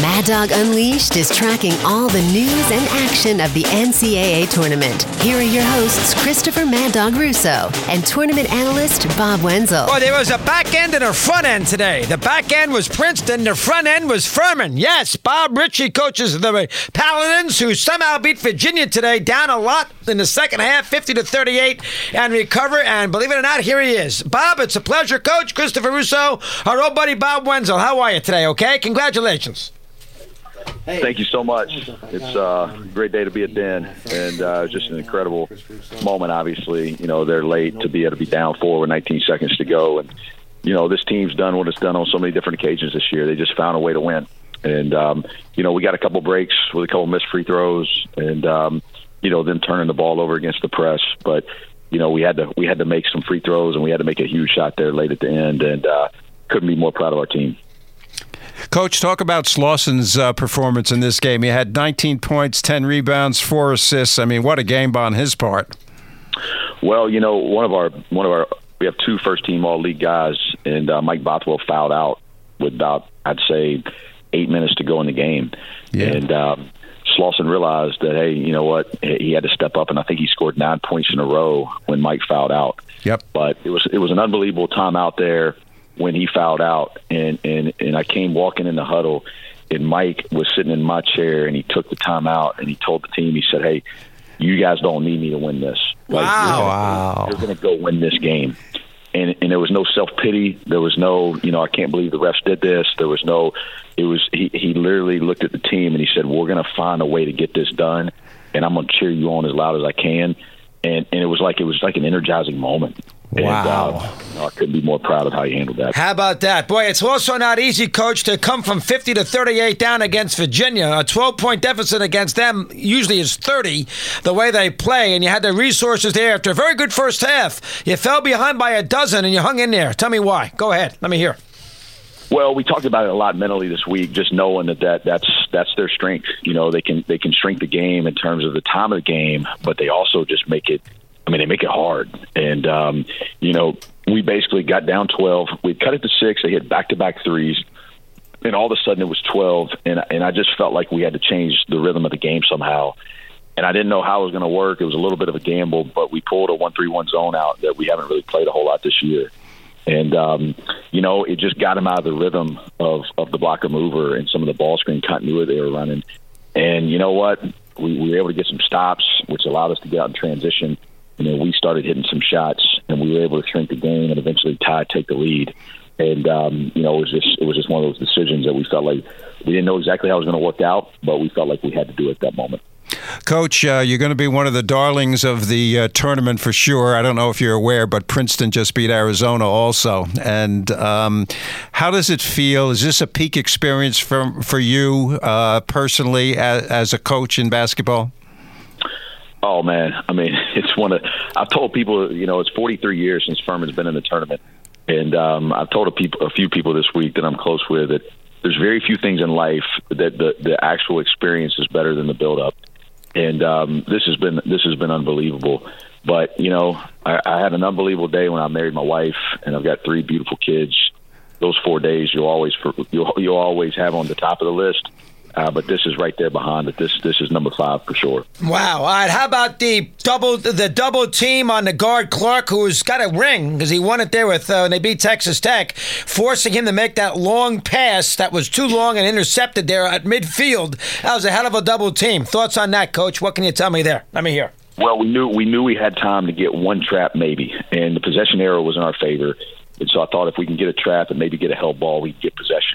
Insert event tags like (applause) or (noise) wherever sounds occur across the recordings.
Mad Dog Unleashed is tracking all the news and action of the NCAA tournament. Here are your hosts, Christopher Mad Dog Russo and tournament analyst Bob Wenzel. Well, there was a back end and a front end today. The back end was Princeton, the front end was Furman. Yes, Bob Richey coaches the Paladins, who somehow beat Virginia today, down a lot in the second half, 50 to 38, and recover. And believe it or not, here he is. Bob, it's a pleasure, Coach Christopher Russo, our old buddy Bob Wenzel. How are you today? Okay, congratulations. Thank you so much. It's uh, a great day to be at Den, and uh, just an incredible moment. Obviously, you know they're late to be able to be down four with 19 seconds to go, and you know this team's done what it's done on so many different occasions this year. They just found a way to win, and um, you know we got a couple breaks with a couple missed free throws, and um, you know them turning the ball over against the press, but you know we had to we had to make some free throws, and we had to make a huge shot there late at the end, and uh, couldn't be more proud of our team. Coach, talk about Slawson's uh, performance in this game. He had 19 points, 10 rebounds, four assists. I mean, what a game on his part. Well, you know, one of our one of our we have two first team all league guys, and uh, Mike Bothwell fouled out with about I'd say eight minutes to go in the game, Yeah. and um, Slawson realized that hey, you know what, he had to step up, and I think he scored nine points in a row when Mike fouled out. Yep. But it was it was an unbelievable time out there when he fouled out, and and and I came walking in the huddle, and Mike was sitting in my chair, and he took the time out, and he told the team, he said, "Hey, you guys don't need me to win this. Like, Wow. Wow. you're going to go win this game." And and there was no self pity. There was no, you know, I can't believe the refs did this. There was no. It was he. He literally looked at the team and he said, "We're going to find a way to get this done, and I'm going to cheer you on as loud as I can." And and it was like it was like an energizing moment. And, Wow. uh, I couldn't be more proud of how you handled that. How about that? Boy, it's also not easy, coach, to come from 50 to 38 down against Virginia. A 12 point deficit against them usually is 30, the way they play, and you had the resources there after a very good first half. You fell behind by a dozen and you hung in there. Tell me why. Go ahead. Let me hear. Well, we talked about it a lot mentally this week, just knowing that, that that's that's their strength. You know, they can they can shrink the game in terms of the time of the game, but they also just make it. I mean, they make it hard. And um, you know, we basically got down twelve. We cut it to six. They hit back to back threes, and all of a sudden it was twelve. And and I just felt like we had to change the rhythm of the game somehow. And I didn't know how it was going to work. It was a little bit of a gamble, but we pulled a one-three-one zone out that we haven't really played a whole lot this year and um, you know it just got them out of the rhythm of of the blocker mover and some of the ball screen continuity they were running. And you know what, we, we were able to get some stops, which allowed us to get out in transition. And then we started hitting some shots, and we were able to shrink the game and eventually tie, take the lead. And um, you know, it was just it was just one of those decisions that we felt like we didn't know exactly how it was going to work out, but we felt like we had to do it at that moment. Coach, uh, you're going to be one of the darlings of the uh, tournament for sure. I don't know if you're aware, but Princeton just beat Arizona also. And um, how does it feel? Is this a peak experience for for you uh, personally as, as a coach in basketball? Oh man, I mean, (laughs) it's one of I've told people, you know, it's 43 years since Furman's been in the tournament, and um, I've told a, people, a few people this week that I'm close with that there's very few things in life that the the actual experience is better than the build up, and um, this has been this has been unbelievable. But you know, I, I had an unbelievable day when I married my wife, and I've got three beautiful kids. Those four days you'll always you'll you'll always have on the top of the list. Uh, but this is right there behind it. This this is number five for sure. Wow. All right. How about the double the double team on the guard Clark, who's got a ring because he won it there with uh, when they beat Texas Tech, forcing him to make that long pass that was too long and intercepted there at midfield. That was a hell of a double team. Thoughts on that, Coach? What can you tell me there? Let me hear. Well, we knew we knew we had time to get one trap maybe, and the possession arrow was in our favor. And so I thought if we can get a trap and maybe get a held ball, we can get possession.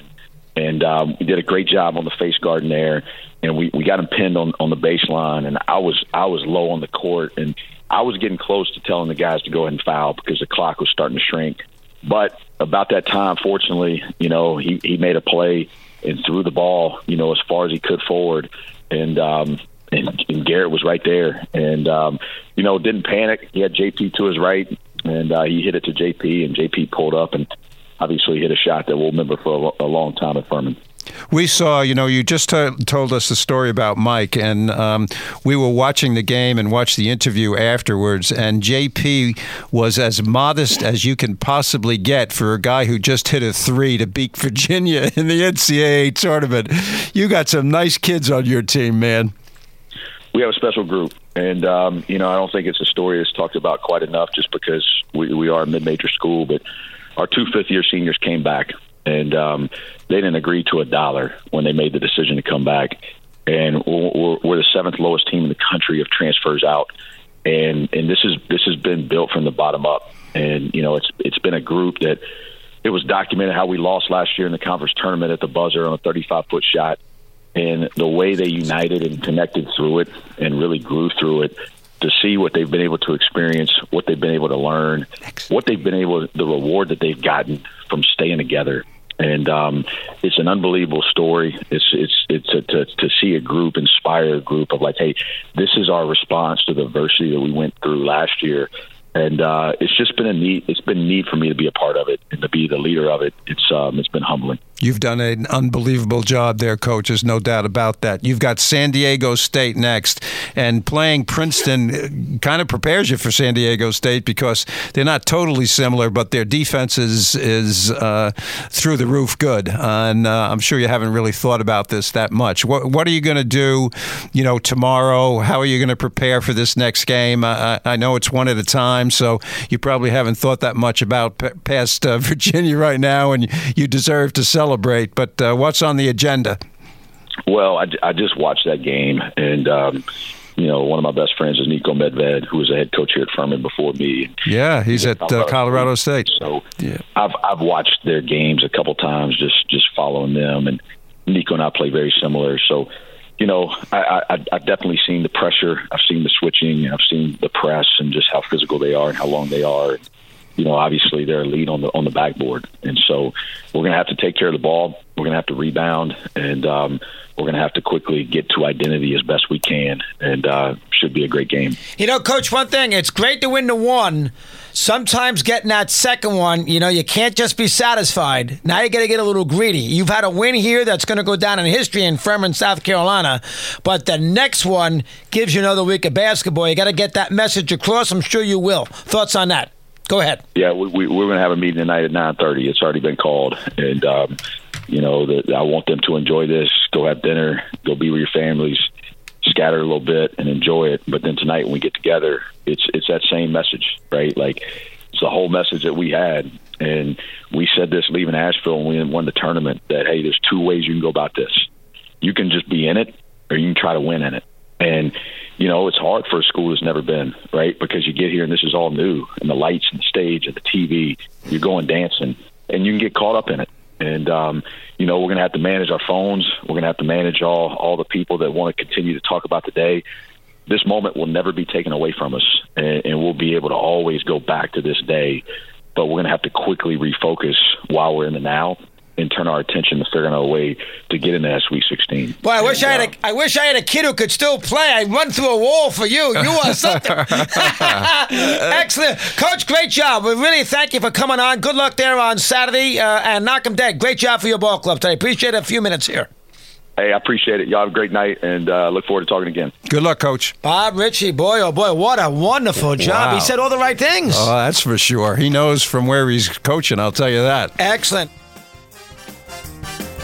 And um, we did a great job on the face guard in there, and we, we got him pinned on, on the baseline. And I was I was low on the court, and I was getting close to telling the guys to go ahead and foul because the clock was starting to shrink. But about that time, fortunately, you know, he, he made a play and threw the ball, you know, as far as he could forward. And um, and, and Garrett was right there, and um, you know, didn't panic. He had JP to his right, and uh, he hit it to JP, and JP pulled up and obviously hit a shot that we'll remember for a, a long time at Furman. We saw, you know, you just t- told us the story about Mike, and um, we were watching the game and watched the interview afterwards. And JP was as modest as you can possibly get for a guy who just hit a three to beat (laughs) Virginia in the NCAA tournament. You got some nice kids on your team, man. We have a special group, and um, you know, I don't think it's a story that's talked about quite enough, just because we, we are a mid-major school. But our two fifth-year seniors came back and um, they didn't agree to a dollar when they made the decision to come back. And we're, we're the seventh lowest team in the country of transfers out, and and this is this has been built from the bottom up. And you know, it's it's been a group that it was documented how we lost last year in the conference tournament at the buzzer on a 35 foot shot, and the way they united and connected through it and really grew through it to see what they've been able to experience, what they've been able to learn, what they've been able, the reward that they've gotten from staying together and um, it's an unbelievable story. It's it's it's a, to to see a group inspire a group of like, hey, this is our response to the adversity that we went through last year, and uh, it's just been a neat. It's been neat for me to be a part of it and to be the leader of it. It's um, it's been humbling. You've done an unbelievable job there, coach. There's no doubt about that. You've got San Diego State next, and playing Princeton kind of prepares you for San Diego State because they're not totally similar, but their defense is is uh, through the roof good. and uh, I'm sure you haven't really thought about this that much. What what are you going to do? You know, tomorrow. How are you going to prepare for this next game? I, I know it's one at a time, so you probably haven't thought that much about p- past uh, (laughs) Virginia right now, and you deserve to celebrate celebrate. But uh, what's on the agenda? Well, I, I just watched that game, and um, you know, one of my best friends is Niko Medved, who was a head coach here at Furman before me. Yeah, he's at Colorado, uh, Colorado State. So yeah. I've I've watched their games a couple times, just just following them, and Nico and I play very similar. So, you know, I, I I've definitely seen the pressure. I've seen the switching. I've seen the press and just how physical they are and how long they are you know, obviously they're a lead on the on the backboard, and so we're going to have to take care of the ball. We're going to have to rebound, and um, we're going to have to quickly get to identity as best we can, and uh, should be a great game. You know, Coach, one thing it's great to win the one. Sometimes getting that second one, you know, you can't just be satisfied. Now you got to get a little greedy. You've had a win here that's going to go down in history in Furman, South Carolina, but the next one gives you another week of basketball. You got to get that message across. I'm sure you will. Thoughts on that? Go ahead. Yeah, we, we, we're going to have a meeting tonight at nine thirty. It's already been called, and um, you know, the, I want them to enjoy this. Go have dinner. Go be with your families. Scatter a little bit and enjoy it. But then tonight, when we get together, it's it's that same message, right? Like it's the whole message that we had, and we said this leaving Asheville when we won the tournament. That hey, there's two ways you can go about this. You can just be in it, or you can try to win in it. And you know, it's hard for a school that's never been, right? Because you get here and this is all new, and the lights and the stage and the TV, you're going dancing, and you can get caught up in it. And um, you know, we're going to have to manage our phones. We're going to have to manage all all the people that want to continue to talk about the day. This moment will never be taken away from us, and, and we'll be able to always go back to this day. But we're going to have to quickly refocus while we're in the now and turn our attention to figuring out a way to get into that Sweet 16. Boy, I wish and, I had a, uh, wish I had a kid who could still play. I'd run through a wall for you. You are something. (laughs) Excellent, Coach. Great job. We really thank you for coming on. Good luck there on Saturday uh, and knock them dead. Great job for your ball club today. Appreciate a few minutes here. Hey, I appreciate it. Y'all have a great night, and uh, look forward to talking again. Good luck, Coach. Bob Richey, boy, oh boy, what a wonderful job. Wow. He said all the right things. Oh, that's for sure. He knows from where he's coaching, I'll tell you that. Excellent.